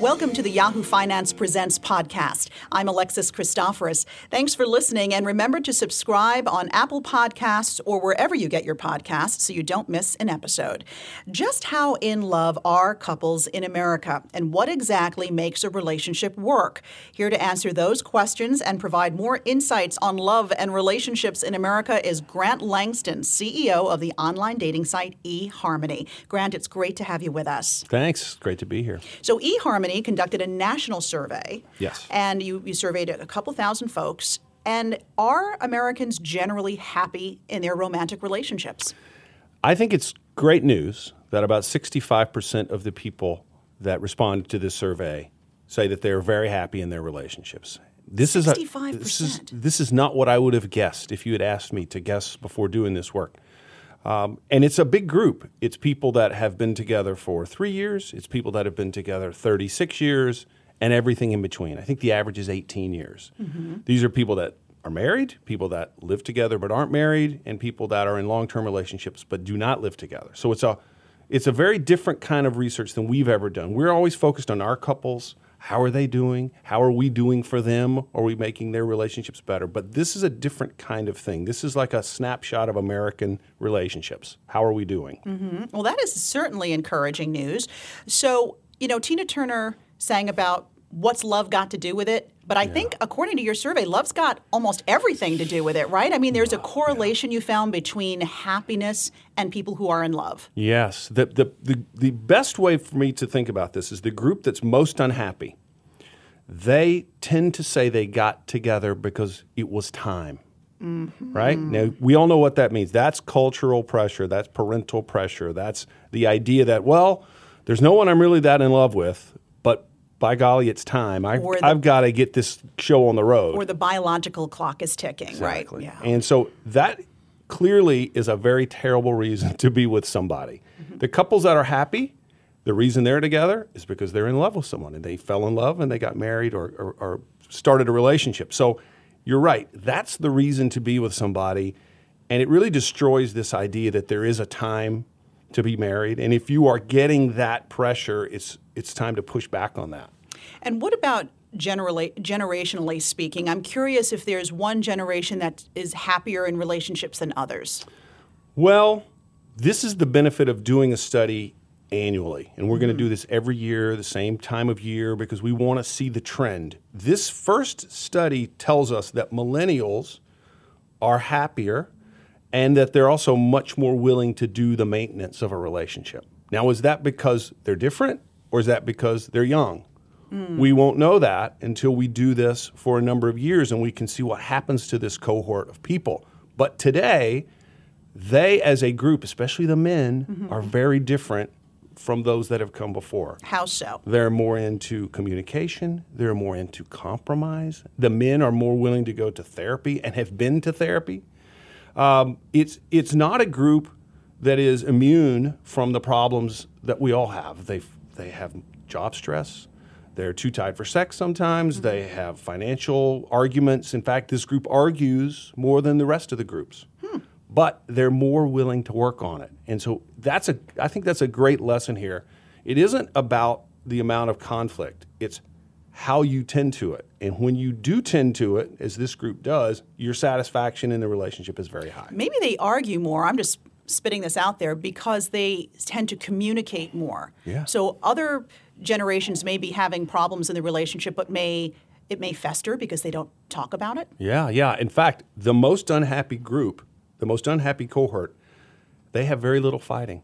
Welcome to the Yahoo Finance Presents podcast. I'm Alexis Christoforous. Thanks for listening, and remember to subscribe on Apple Podcasts or wherever you get your podcasts so you don't miss an episode. Just how in love are couples in America, and what exactly makes a relationship work? Here to answer those questions and provide more insights on love and relationships in America is Grant Langston, CEO of the online dating site eHarmony. Grant, it's great to have you with us. Thanks. Great to be here. So, eHarmony conducted a national survey. Yes. And you, you surveyed a couple thousand folks. And are Americans generally happy in their romantic relationships? I think it's great news that about 65% of the people that responded to this survey say that they're very happy in their relationships. This 65%. is a, this is this is not what I would have guessed if you had asked me to guess before doing this work. Um, and it's a big group. It's people that have been together for three years, it's people that have been together 36 years, and everything in between. I think the average is 18 years. Mm-hmm. These are people that are married, people that live together but aren't married, and people that are in long term relationships but do not live together. So it's a it's a very different kind of research than we've ever done. We're always focused on our couples how are they doing? How are we doing for them? Are we making their relationships better? But this is a different kind of thing. This is like a snapshot of American relationships. How are we doing? Mm-hmm. Well, that is certainly encouraging news. So, you know, Tina Turner sang about what's love got to do with it? But I yeah. think, according to your survey, love's got almost everything to do with it, right? I mean, there's a correlation you found between happiness and people who are in love. Yes. The, the, the, the best way for me to think about this is the group that's most unhappy, they tend to say they got together because it was time. Mm-hmm. Right? Now, we all know what that means. That's cultural pressure, that's parental pressure, that's the idea that, well, there's no one I'm really that in love with, by golly, it's time. I, the, I've got to get this show on the road. Or the biological clock is ticking, exactly. right? Yeah. And so that clearly is a very terrible reason to be with somebody. Mm-hmm. The couples that are happy, the reason they're together is because they're in love with someone and they fell in love and they got married or, or, or started a relationship. So you're right. That's the reason to be with somebody. And it really destroys this idea that there is a time to be married. And if you are getting that pressure, it's it's time to push back on that. And what about generally generationally speaking? I'm curious if there's one generation that is happier in relationships than others. Well, this is the benefit of doing a study annually. And we're mm-hmm. going to do this every year, the same time of year, because we want to see the trend. This first study tells us that millennials are happier and that they're also much more willing to do the maintenance of a relationship. Now, is that because they're different? or is that because they're young? Mm. We won't know that until we do this for a number of years and we can see what happens to this cohort of people. But today, they as a group, especially the men, mm-hmm. are very different from those that have come before. How so? They're more into communication, they're more into compromise. The men are more willing to go to therapy and have been to therapy. Um, it's, it's not a group that is immune from the problems that we all have. They've they have job stress. They're too tired for sex sometimes. Mm-hmm. They have financial arguments. In fact, this group argues more than the rest of the groups. Hmm. But they're more willing to work on it. And so that's a I think that's a great lesson here. It isn't about the amount of conflict. It's how you tend to it. And when you do tend to it, as this group does, your satisfaction in the relationship is very high. Maybe they argue more. I'm just spitting this out there because they tend to communicate more. Yeah. So other generations may be having problems in the relationship, but may it may fester because they don't talk about it. Yeah, yeah. In fact, the most unhappy group, the most unhappy cohort, they have very little fighting,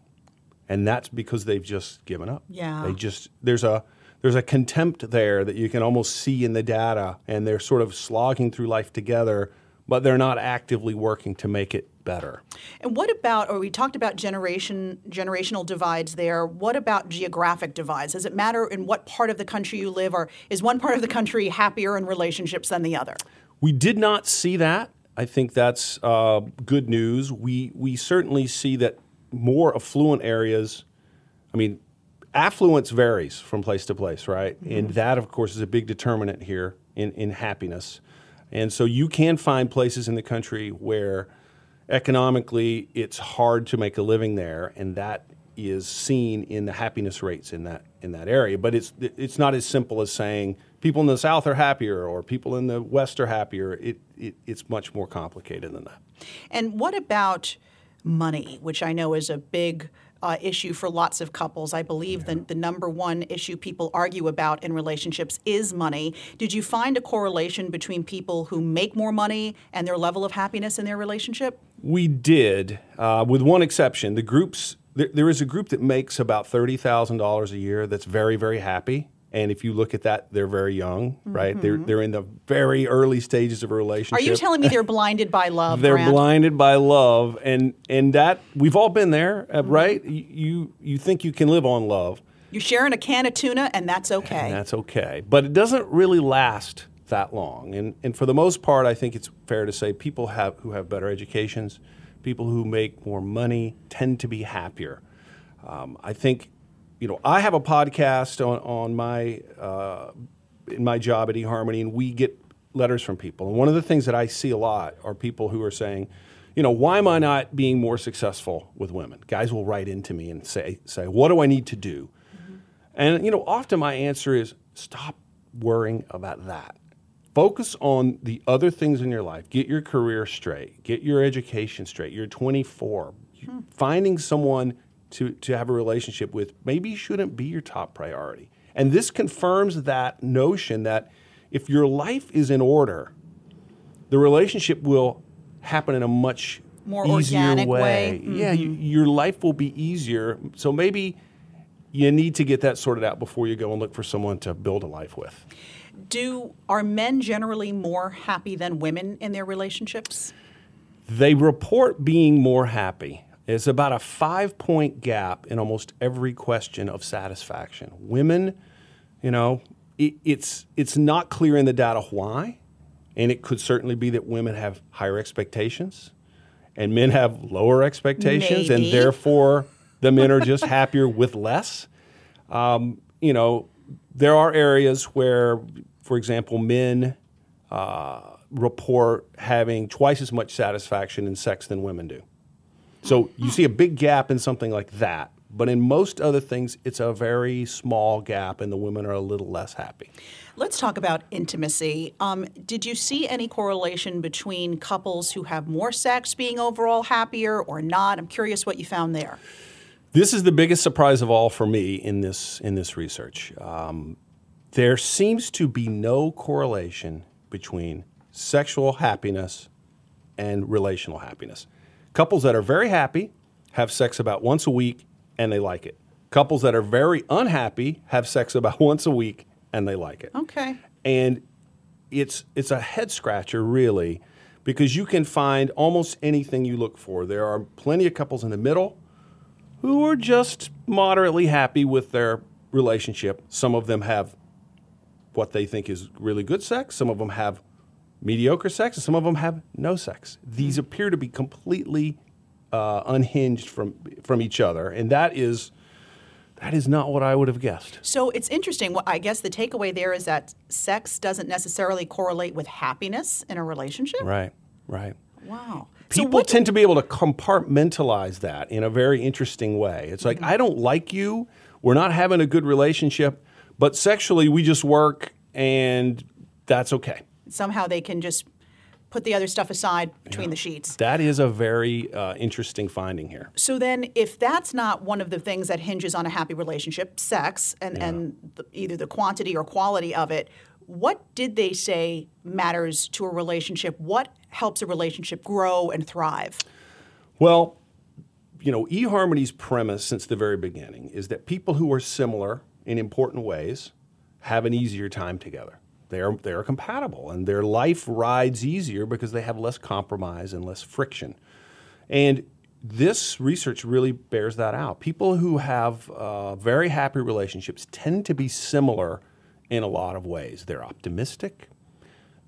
and that's because they've just given up. Yeah. They just there's a there's a contempt there that you can almost see in the data, and they're sort of slogging through life together, but they're not actively working to make it better. And what about, or we talked about generation generational divides there. What about geographic divides? Does it matter in what part of the country you live, or is one part of the country happier in relationships than the other? We did not see that. I think that's uh, good news. We we certainly see that more affluent areas. I mean, affluence varies from place to place, right? Mm-hmm. And that, of course, is a big determinant here in in happiness. And so you can find places in the country where economically it's hard to make a living there, and that is seen in the happiness rates in that in that area. But it's it's not as simple as saying people in the South are happier or people in the West are happier. It, it it's much more complicated than that. And what about money, which I know is a big uh, issue for lots of couples. I believe yeah. the, the number one issue people argue about in relationships is money. Did you find a correlation between people who make more money and their level of happiness in their relationship? We did, uh, with one exception. The groups there, there is a group that makes about thirty thousand dollars a year that's very very happy. And if you look at that, they're very young, right? Mm-hmm. They're they're in the very early stages of a relationship. Are you telling me they're blinded by love? they're blinded by love, and and that we've all been there, uh, mm-hmm. right? You you think you can live on love. You're sharing a can of tuna, and that's okay. And that's okay, but it doesn't really last that long. And and for the most part, I think it's fair to say people have who have better educations, people who make more money tend to be happier. Um, I think you know, I have a podcast on, on my uh, in my job at eHarmony, and we get letters from people. And one of the things that I see a lot are people who are saying, you know, why am I not being more successful with women? Guys will write into me and say, say, what do I need to do? Mm-hmm. And you know, often my answer is, stop worrying about that. Focus on the other things in your life. Get your career straight. Get your education straight. You're 24. Hmm. Finding someone to, to have a relationship with maybe shouldn't be your top priority. And this confirms that notion that if your life is in order, the relationship will happen in a much more easier organic way. way. Mm-hmm. Yeah, you, your life will be easier. So maybe you need to get that sorted out before you go and look for someone to build a life with. Do are men generally more happy than women in their relationships? They report being more happy. It's about a five point gap in almost every question of satisfaction. Women, you know, it, it's, it's not clear in the data why, and it could certainly be that women have higher expectations and men have lower expectations, Maybe. and therefore the men are just happier with less. Um, you know, there are areas where, for example, men uh, report having twice as much satisfaction in sex than women do. So you see a big gap in something like that. But in most other things, it's a very small gap, and the women are a little less happy. Let's talk about intimacy. Um, did you see any correlation between couples who have more sex being overall happier or not? I'm curious what you found there. This is the biggest surprise of all for me in this in this research. Um, there seems to be no correlation between sexual happiness and relational happiness. Couples that are very happy have sex about once a week and they like it. Couples that are very unhappy have sex about once a week and they like it. Okay. And it's it's a head scratcher really because you can find almost anything you look for. There are plenty of couples in the middle who are just moderately happy with their relationship. Some of them have what they think is really good sex. Some of them have mediocre sex, and some of them have no sex. These appear to be completely uh, unhinged from from each other, and that is that is not what I would have guessed. So it's interesting. Well, I guess the takeaway there is that sex doesn't necessarily correlate with happiness in a relationship. Right. Right. Wow. People so tend to be able to compartmentalize that in a very interesting way. It's like, mm-hmm. I don't like you. We're not having a good relationship, but sexually we just work and that's okay somehow they can just put the other stuff aside between yeah. the sheets. That is a very uh, interesting finding here. So then, if that's not one of the things that hinges on a happy relationship, sex, and, yeah. and the, either the quantity or quality of it, what did they say matters to a relationship? What helps a relationship grow and thrive? Well, you know, eHarmony's premise since the very beginning is that people who are similar in important ways have an easier time together they're they're compatible and their life rides easier because they have less compromise and less friction. And this research really bears that out. People who have uh, very happy relationships tend to be similar in a lot of ways. They're optimistic,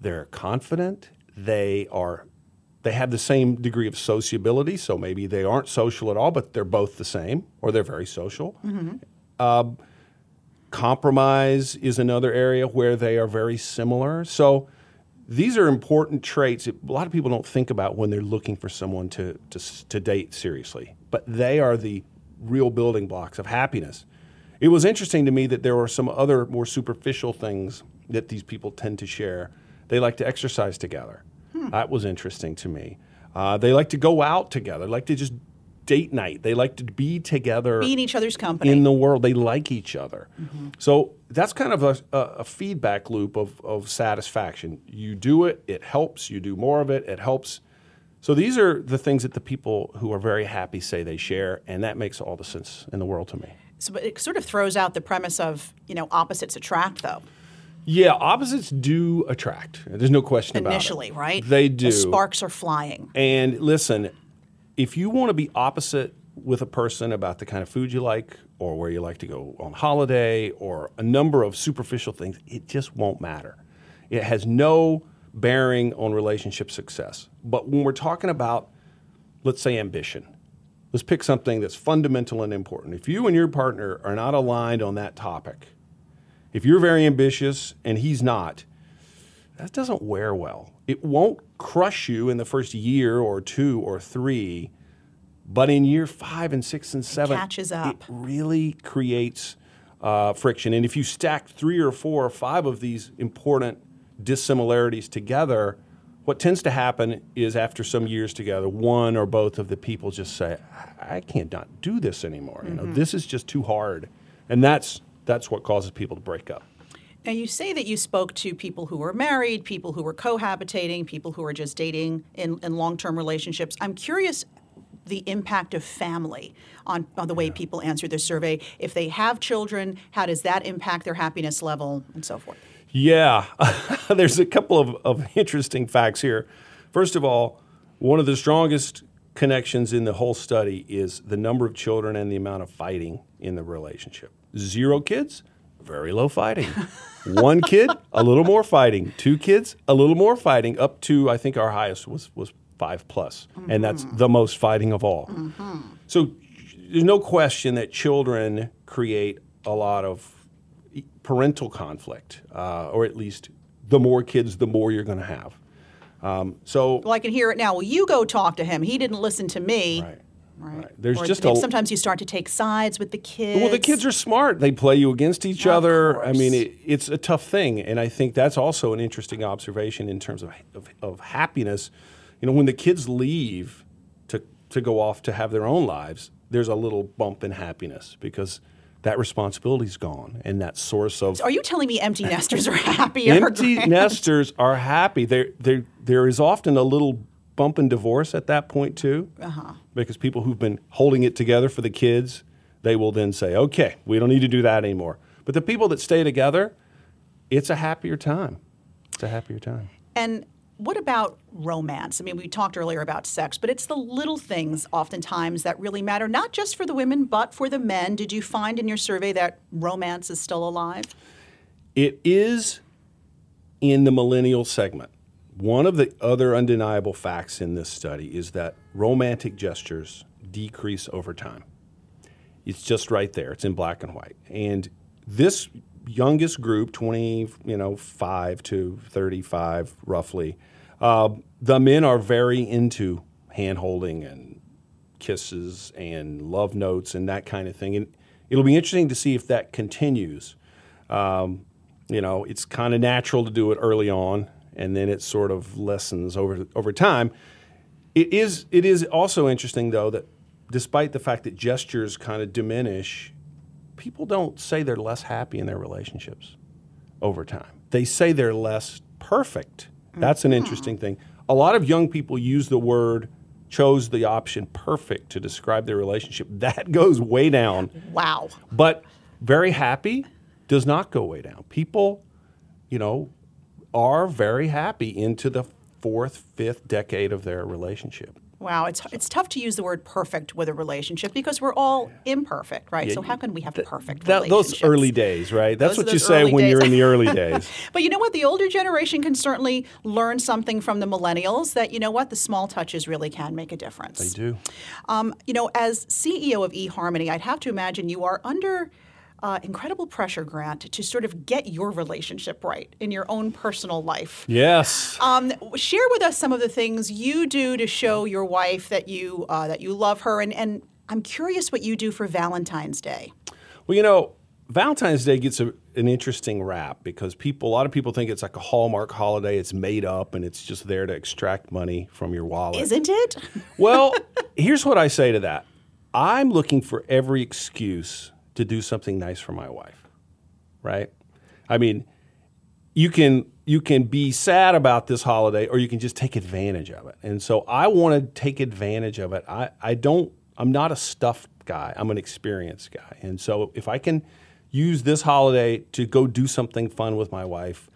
they're confident, they are they have the same degree of sociability. So maybe they aren't social at all, but they're both the same, or they're very social. Mm-hmm. Uh, Compromise is another area where they are very similar. So these are important traits that a lot of people don't think about when they're looking for someone to, to, to date seriously. But they are the real building blocks of happiness. It was interesting to me that there were some other more superficial things that these people tend to share. They like to exercise together. That was interesting to me. Uh, they like to go out together, like to just date night. They like to be together Be in each other's company. in the world. They like each other. Mm-hmm. So that's kind of a, a, a feedback loop of, of satisfaction. You do it, it helps. You do more of it, it helps. So these are the things that the people who are very happy say they share, and that makes all the sense in the world to me. so but it sort of throws out the premise of you know opposites attract, though. Yeah, opposites do attract. There's no question about it. Initially, right? They do. The sparks are flying. And listen, if you want to be opposite with a person about the kind of food you like or where you like to go on holiday or a number of superficial things, it just won't matter. It has no bearing on relationship success. But when we're talking about, let's say, ambition, let's pick something that's fundamental and important. If you and your partner are not aligned on that topic, if you're very ambitious and he's not, that doesn't wear well. It won't crush you in the first year or two or three, but in year five and six and seven, catches up. it really creates uh, friction. And if you stack three or four or five of these important dissimilarities together, what tends to happen is after some years together, one or both of the people just say, "I I can't not do this anymore. You know, this is just too hard," and that's that's what causes people to break up. Now, you say that you spoke to people who were married, people who were cohabitating, people who are just dating in, in long term relationships. I'm curious the impact of family on, on the way people answer this survey. If they have children, how does that impact their happiness level and so forth? Yeah, there's a couple of, of interesting facts here. First of all, one of the strongest connections in the whole study is the number of children and the amount of fighting in the relationship. Zero kids, very low fighting. One kid, a little more fighting. Two kids, a little more fighting. Up to I think our highest was was five plus, and that's the most fighting of all. So there's no question that children create a lot of parental conflict, uh, or at least the more kids, the more you're going to have. Um, so Well, I can hear it now. Well, you go talk to him. He didn't listen to me. Right. Right. Right. There's Or just a- sometimes you start to take sides with the kids. Well, the kids are smart. They play you against each other. I mean, it, it's a tough thing, and I think that's also an interesting observation in terms of, of, of happiness. You know, when the kids leave to to go off to have their own lives, there's a little bump in happiness because that responsibility's gone, and that source of Are you telling me empty nesters are happier? empty nesters are happy. There, there, there is often a little bump in divorce at that point too, uh-huh. because people who've been holding it together for the kids, they will then say, "Okay, we don't need to do that anymore." But the people that stay together, it's a happier time. It's a happier time. And what about romance? I mean, we talked earlier about sex, but it's the little things oftentimes that really matter, not just for the women, but for the men. Did you find in your survey that romance is still alive? It is in the millennial segment. One of the other undeniable facts in this study is that romantic gestures decrease over time. It's just right there. It's in black and white. And this youngest group, 20, you know, 5 to 35 roughly, uh, the men are very into hand holding and kisses and love notes and that kind of thing. And it'll be interesting to see if that continues. Um, you know, it's kind of natural to do it early on, and then it sort of lessens over over time. It is it is also interesting though that despite the fact that gestures kind of diminish, people don't say they're less happy in their relationships over time. They say they're less perfect. That's an hmm. interesting thing. A lot of young people use the word chose the option perfect to describe their relationship. That goes way down. Wow. But very happy does not go way down. People, you know, are very happy into the fourth, fifth decade of their relationship. Wow, it's it's tough to use the word perfect with a relationship because we're all imperfect, right? so how can we have perfect That- relationships? those early days, right? That's Those what you say when days. you're in the early days. But you know what? The older generation can certainly learn something from the millennials that, you know what, the small touches really can make a difference. They do. Um, you know, as CEO of eHarmony, I'd have to imagine you are under uh, incredible pressure, Grant, to sort of get your relationship right in your own personal life. Yes. Um, share with us some of the things you do to show your wife that you uh, that you love her, and, and I'm curious what you do for Valentine's Day. Well, you know, Valentine's Day gets a, an interesting rap because people, a lot of people think it's like a Hallmark holiday. It's made up and it's just there to extract money from your wallet. Isn't it? well, here's what I say to that I'm looking for every excuse to do something nice for my wife, right? I mean, you can you can be sad about this holiday or you can just take advantage of it. And so I want to take advantage of it. I, I don't I'm not a stuffed guy. I'm an experienced guy. And so if I can use this holiday to go do something fun with my wife,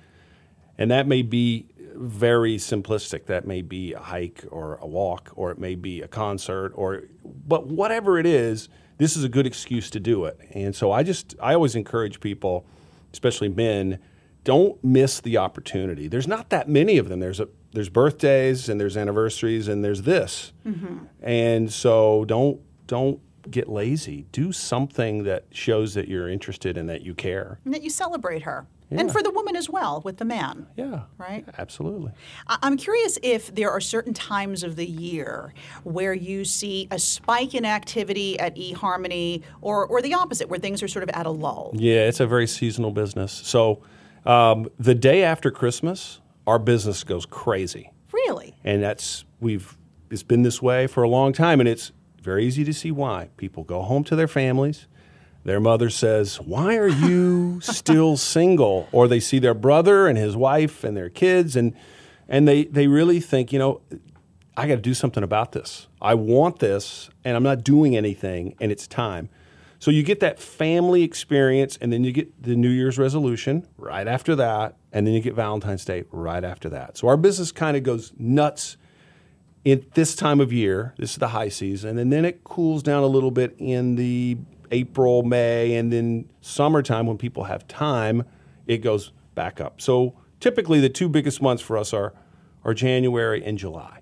and that may be very simplistic. That may be a hike or a walk, or it may be a concert, or but whatever it is, this is a good excuse to do it. And so I just I always encourage people, especially men, don't miss the opportunity. There's not that many of them. There's a there's birthdays and there's anniversaries and there's this, mm-hmm. and so don't don't get lazy. Do something that shows that you're interested and that you care. And that you celebrate her. Yeah. And for the woman as well, with the man. Yeah. Right? Absolutely. I'm curious if there are certain times of the year where you see a spike in activity at eHarmony or, or the opposite, where things are sort of at a lull. Yeah, it's a very seasonal business. So um, the day after Christmas, our business goes crazy. Really? And that's, we've, it's been this way for a long time. And it's, very easy to see why. People go home to their families. Their mother says, Why are you still single? Or they see their brother and his wife and their kids, and, and they, they really think, you know, I got to do something about this. I want this, and I'm not doing anything, and it's time. So you get that family experience, and then you get the New Year's resolution right after that, and then you get Valentine's Day right after that. So our business kind of goes nuts at this time of year. This is the high season, and then it cools down a little bit in the April, May, and then summertime when people have time, it goes back up. So typically, the two biggest months for us are are January and July.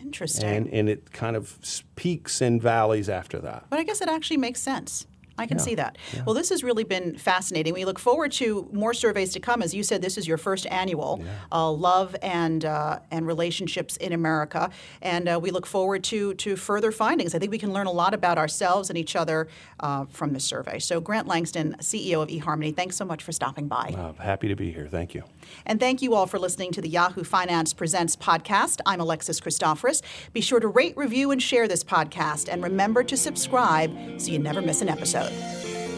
Interesting. And and it kind of peaks and valleys after that. But I guess it actually makes sense. I can yeah. see that. Yeah. Well, this has really been fascinating. We look forward to more surveys to come. As you said, this is your first annual yeah. uh, love and uh, and relationships in America, and uh, we look forward to to further findings. I think we can learn a lot about ourselves and each other uh, from this survey. So, Grant Langston, CEO of eHarmony, thanks so much for stopping by. Uh, happy to be here. Thank you. And thank you all for listening to the Yahoo Finance Presents podcast. I'm Alexis Christoforous. Be sure to rate, review, and share this podcast, and remember to subscribe so you never miss an episode. う